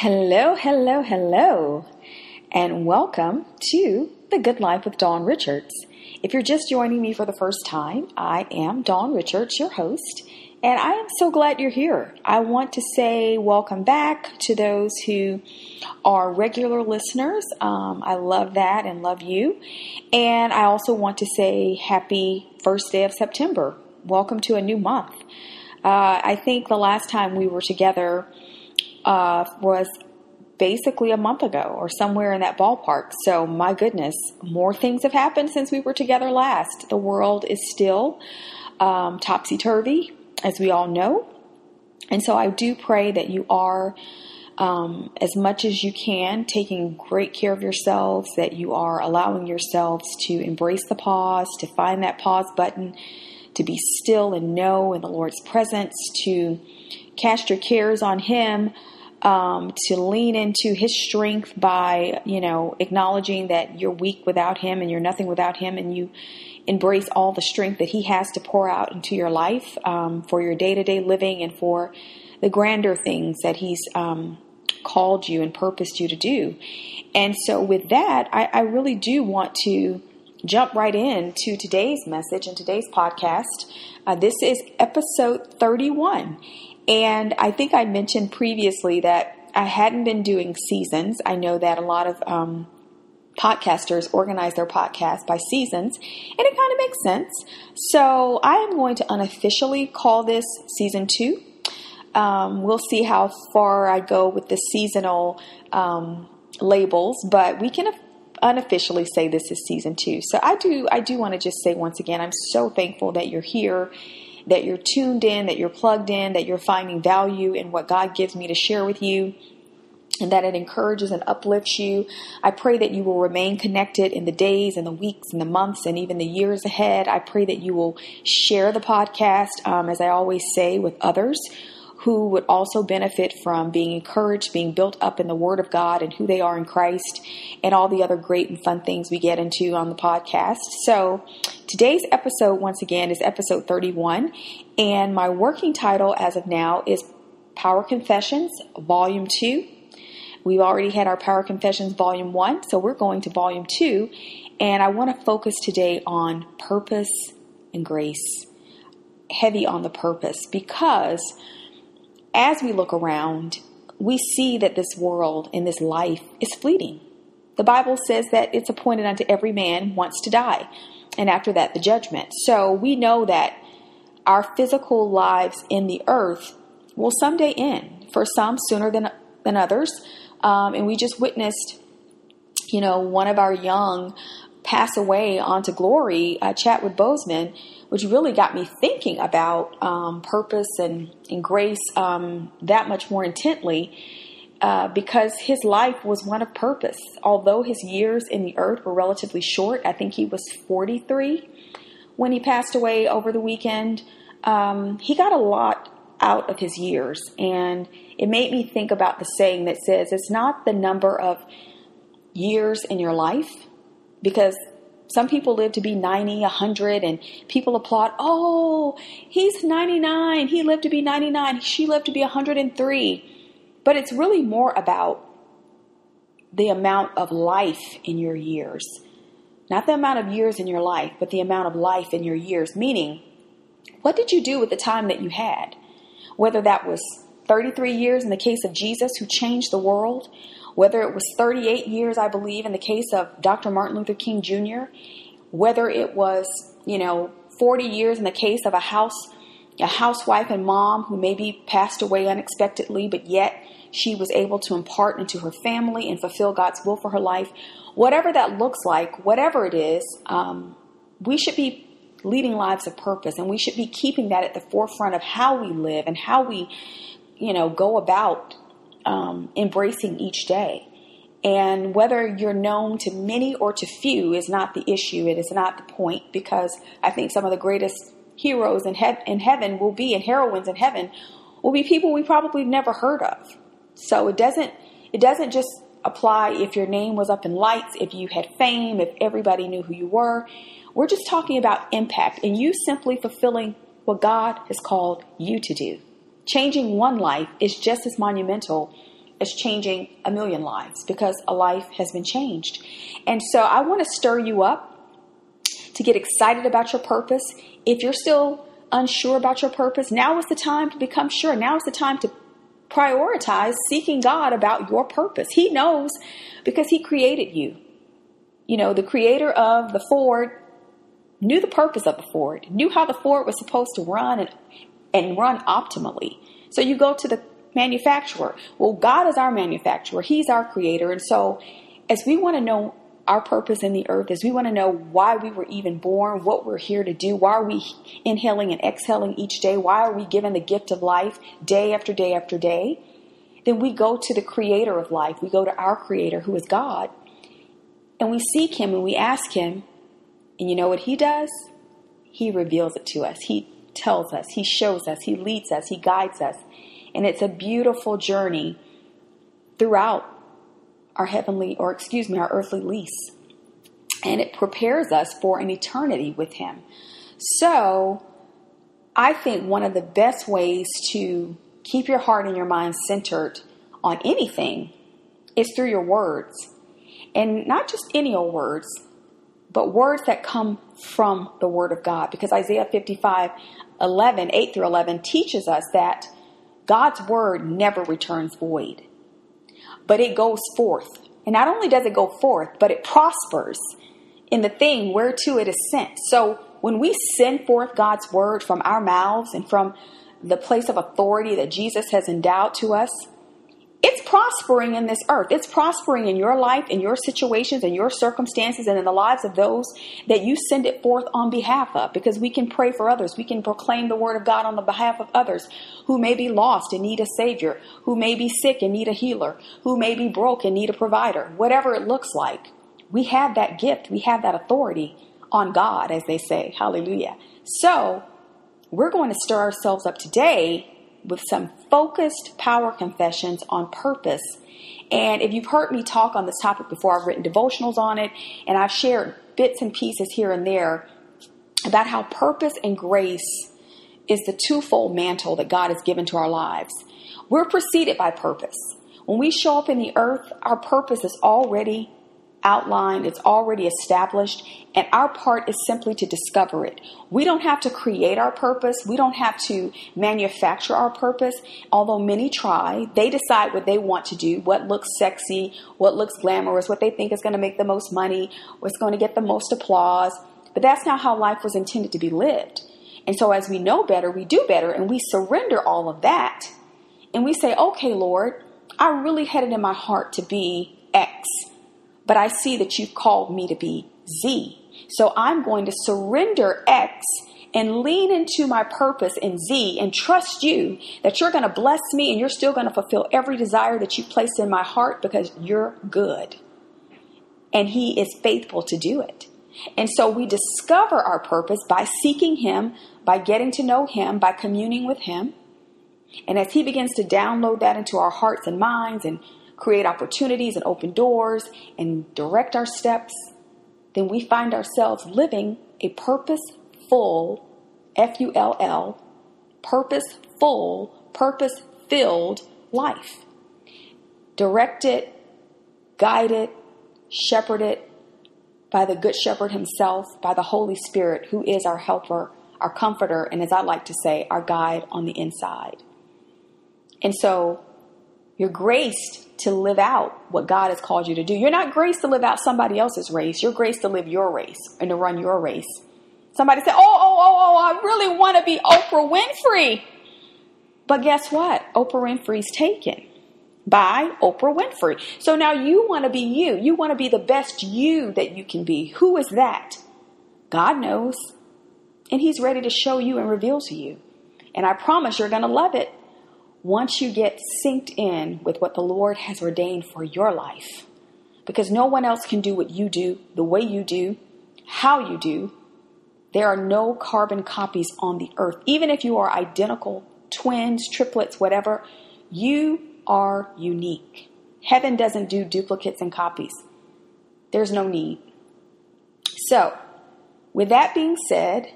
Hello, hello, hello, and welcome to The Good Life with Dawn Richards. If you're just joining me for the first time, I am Dawn Richards, your host, and I am so glad you're here. I want to say welcome back to those who are regular listeners. Um, I love that and love you. And I also want to say happy first day of September. Welcome to a new month. Uh, I think the last time we were together uh, was basically a month ago or somewhere in that ballpark. So, my goodness, more things have happened since we were together last. The world is still um, topsy turvy, as we all know. And so, I do pray that you are. Um, as much as you can, taking great care of yourselves, that you are allowing yourselves to embrace the pause, to find that pause button, to be still and know in the Lord's presence, to cast your cares on Him, um, to lean into his strength by, you know, acknowledging that you're weak without him and you're nothing without him, and you embrace all the strength that he has to pour out into your life um, for your day to day living and for the grander things that he's um, called you and purposed you to do. And so, with that, I, I really do want to jump right into today's message and today's podcast. Uh, this is episode 31. And I think I mentioned previously that I hadn't been doing seasons. I know that a lot of um, podcasters organize their podcast by seasons, and it kind of makes sense. So I am going to unofficially call this season two. Um, we'll see how far I go with the seasonal um, labels, but we can unofficially say this is season two. So I do I do want to just say once again, I'm so thankful that you're here that you're tuned in, that you're plugged in, that you're finding value in what God gives me to share with you and that it encourages and uplifts you. I pray that you will remain connected in the days and the weeks and the months and even the years ahead. I pray that you will share the podcast, um, as I always say, with others who would also benefit from being encouraged, being built up in the Word of God and who they are in Christ, and all the other great and fun things we get into on the podcast. So, today's episode, once again, is episode 31, and my working title as of now is Power Confessions, Volume 2. We've already had our Power Confessions Volume 1, so we're going to Volume 2, and I want to focus today on purpose and grace. Heavy on the purpose because as we look around, we see that this world and this life is fleeting. The Bible says that it's appointed unto every man once to die, and after that, the judgment. So we know that our physical lives in the earth will someday end, for some sooner than, than others. Um, and we just witnessed, you know, one of our young pass away onto glory, uh, Chadwick Boseman, which really got me thinking about um, purpose and, and grace um, that much more intently. Uh, because his life was one of purpose. Although his years in the earth were relatively short, I think he was 43 when he passed away over the weekend. Um, he got a lot out of his years, and it made me think about the saying that says it's not the number of years in your life, because some people live to be 90, 100, and people applaud, oh, he's 99, he lived to be 99, she lived to be 103. But it's really more about the amount of life in your years. Not the amount of years in your life, but the amount of life in your years. Meaning, what did you do with the time that you had? Whether that was 33 years in the case of Jesus, who changed the world, whether it was 38 years, I believe, in the case of Dr. Martin Luther King Jr., whether it was, you know, 40 years in the case of a house, a housewife and mom who maybe passed away unexpectedly, but yet she was able to impart into her family and fulfill God's will for her life. Whatever that looks like, whatever it is, um, we should be leading lives of purpose and we should be keeping that at the forefront of how we live and how we, you know, go about um, embracing each day. And whether you're known to many or to few is not the issue. It is not the point because I think some of the greatest heroes in, he- in heaven will be, and heroines in heaven will be people we probably never heard of. So it doesn't, it doesn't just apply if your name was up in lights, if you had fame, if everybody knew who you were. We're just talking about impact and you simply fulfilling what God has called you to do. Changing one life is just as monumental as changing a million lives because a life has been changed. And so I want to stir you up to get excited about your purpose. If you're still unsure about your purpose, now is the time to become sure. Now is the time to prioritize seeking God about your purpose. He knows because He created you. You know, the creator of the Ford knew the purpose of the Ford, knew how the Ford was supposed to run and, and run optimally. So you go to the manufacturer. Well, God is our manufacturer, He's our creator. And so, as we want to know our purpose in the earth, as we want to know why we were even born, what we're here to do, why are we inhaling and exhaling each day, why are we given the gift of life day after day after day, then we go to the creator of life. We go to our creator, who is God, and we seek Him and we ask Him. And you know what He does? He reveals it to us. He tells us, He shows us, He leads us, He guides us. And it's a beautiful journey throughout our heavenly, or excuse me, our earthly lease. And it prepares us for an eternity with Him. So, I think one of the best ways to keep your heart and your mind centered on anything is through your words. And not just any old words, but words that come from the Word of God. Because Isaiah 55 11, 8 through 11 teaches us that God's Word never returns void but it goes forth. And not only does it go forth, but it prospers in the thing whereto it is sent. So when we send forth God's word from our mouths and from the place of authority that Jesus has endowed to us, it's prospering in this earth. It's prospering in your life, in your situations, in your circumstances, and in the lives of those that you send it forth on behalf of. Because we can pray for others. We can proclaim the word of God on the behalf of others who may be lost and need a savior, who may be sick and need a healer, who may be broke and need a provider. Whatever it looks like, we have that gift. We have that authority on God, as they say. Hallelujah. So, we're going to stir ourselves up today with some focused power confessions on purpose. And if you've heard me talk on this topic before, I've written devotionals on it and I've shared bits and pieces here and there about how purpose and grace is the twofold mantle that God has given to our lives. We're preceded by purpose. When we show up in the earth, our purpose is already outlined, it's already established, and our part is simply to discover it. We don't have to create our purpose, we don't have to manufacture our purpose, although many try. They decide what they want to do, what looks sexy, what looks glamorous, what they think is going to make the most money, what's going to get the most applause. But that's not how life was intended to be lived. And so, as we know better, we do better, and we surrender all of that. And we say, okay, Lord, I really had it in my heart to be X but I see that you've called me to be Z. So I'm going to surrender X and lean into my purpose in Z and trust you that you're going to bless me and you're still going to fulfill every desire that you've placed in my heart because you're good. And He is faithful to do it. And so we discover our purpose by seeking Him, by getting to know Him, by communing with Him. And as He begins to download that into our hearts and minds and create opportunities and open doors and direct our steps, then we find ourselves living a purposeful, F U L L, purposeful, purpose filled life. Directed, guided, shepherded by the Good Shepherd Himself, by the Holy Spirit, who is our helper, our comforter, and as I like to say, our guide on the inside. And so you're graced to live out what God has called you to do. You're not graced to live out somebody else's race. You're graced to live your race and to run your race. Somebody said, Oh, oh, oh, oh, I really want to be Oprah Winfrey. But guess what? Oprah Winfrey's taken by Oprah Winfrey. So now you want to be you. You want to be the best you that you can be. Who is that? God knows. And He's ready to show you and reveal to you. And I promise you're going to love it once you get synced in with what the Lord has ordained for your life, because no one else can do what you do, the way you do, how you do, there are no carbon copies on the earth. Even if you are identical, twins, triplets, whatever, you are unique. Heaven doesn't do duplicates and copies. There's no need. So, with that being said,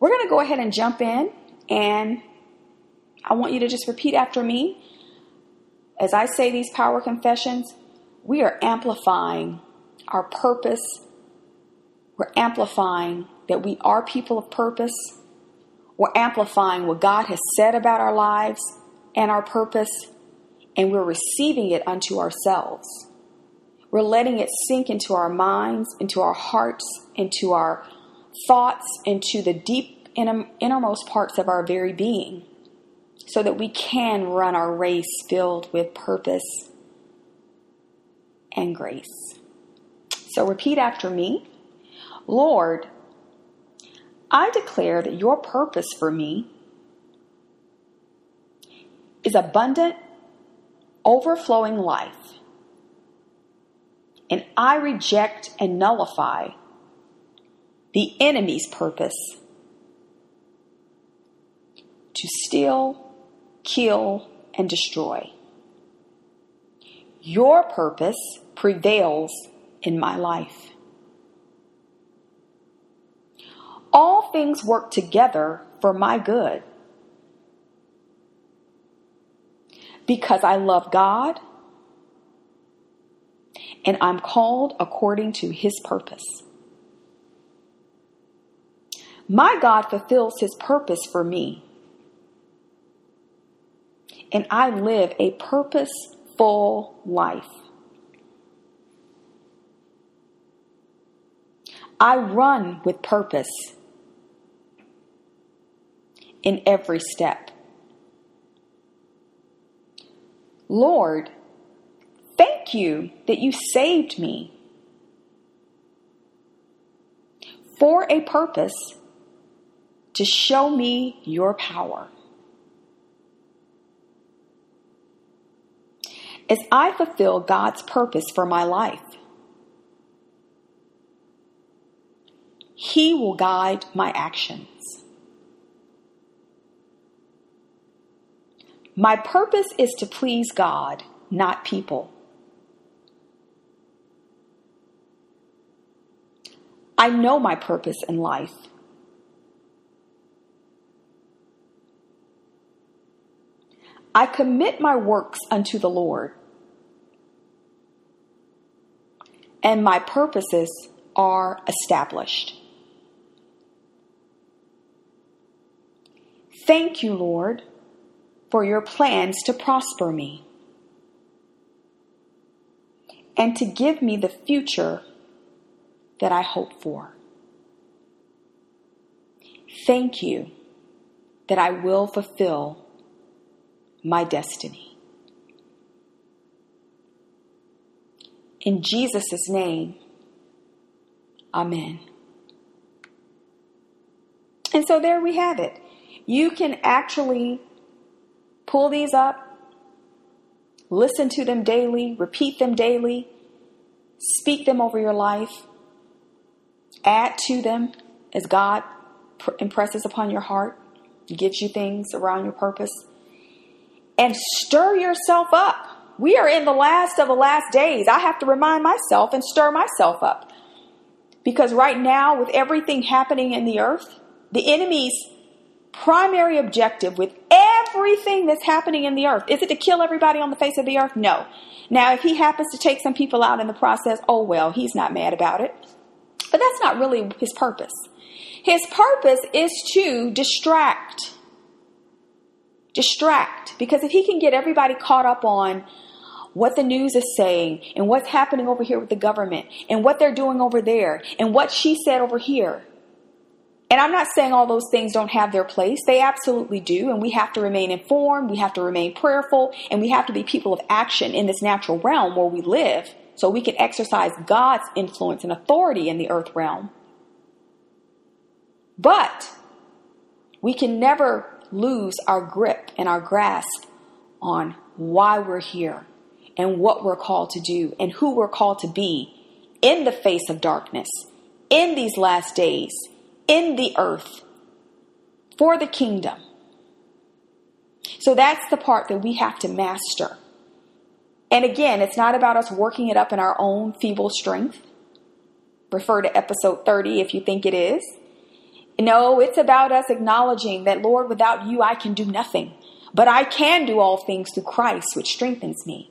we're going to go ahead and jump in and I want you to just repeat after me. as I say these power confessions, we are amplifying our purpose. We're amplifying that we are people of purpose. We're amplifying what God has said about our lives and our purpose, and we're receiving it unto ourselves. We're letting it sink into our minds, into our hearts, into our thoughts, into the deep innermost parts of our very being, so that we can run our race filled with purpose and grace. So repeat after me Lord, I declare that your purpose for me is abundant, overflowing life. And I reject and nullify the enemy's purpose to steal, kill, and destroy. Your purpose prevails in my life. All things work together for my good because I love God and I'm called according to his purpose. My God fulfills his purpose for me. And I live a purposeful life. I run with purpose in every step. Lord, thank you that you saved me for a purpose to show me your power. As I fulfill God's purpose for my life, He will guide my actions. My purpose is to please God, not people. I know my purpose in life. I commit my works unto the Lord, and my purposes are established. Thank you, Lord for your plans to prosper me and to give me the future that I hope for. Thank you that I will fulfill my destiny. In Jesus' name, Amen. And so there we have it. You can actually Pull these up, listen to them daily, repeat them daily, speak them over your life, add to them as God impresses upon your heart, gives you things around your purpose, and stir yourself up. We are in the last of the last days. I have to remind myself and stir myself up. Because right now, with everything happening in the earth, the enemy's primary objective with everything that's happening in the earth. Is it to kill everybody on the face of the earth? No. Now, if he happens to take some people out in the process, oh well, he's not mad about it. But that's not really his purpose. His purpose is to distract. Distract. Because if he can get everybody caught up on what the news is saying and what's happening over here with the government and what they're doing over there and what she said over here, and I'm not saying all those things don't have their place. They absolutely do. And we have to remain informed. We have to remain prayerful. And we have to be people of action in this natural realm where we live so we can exercise God's influence and authority in the earth realm. But we can never lose our grip and our grasp on why we're here and what we're called to do and who we're called to be in the face of darkness in these last days in the earth for the kingdom. So that's the part that we have to master. And again, it's not about us working it up in our own feeble strength. Refer to episode 30 if you think it is. No, it's about us acknowledging that, Lord, without you, I can do nothing. But I can do all things through Christ, which strengthens me.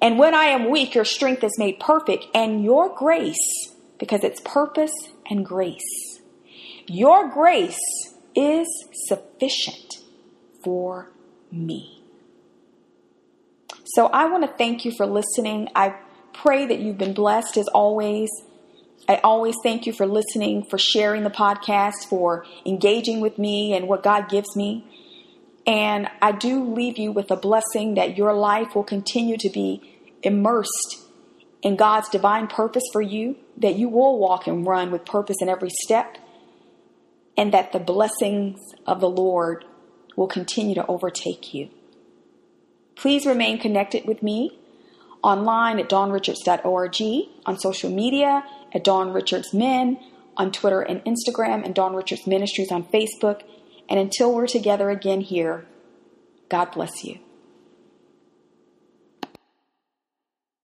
And when I am weak, your strength is made perfect, and your grace, because it's purpose and grace, your grace is sufficient for me. So I want to thank you for listening. I pray that you've been blessed as always. I always thank you for listening, for sharing the podcast, for engaging with me and what God gives me. And I do leave you with a blessing that your life will continue to be immersed in God's divine purpose for you, that you will walk and run with purpose in every step, and that the blessings of the Lord will continue to overtake you. Please remain connected with me online at dawnrichards.org, on social media at Dawn Richards Min, on Twitter and Instagram, and Dawn Richards Ministries on Facebook. And until we're together again here, God bless you.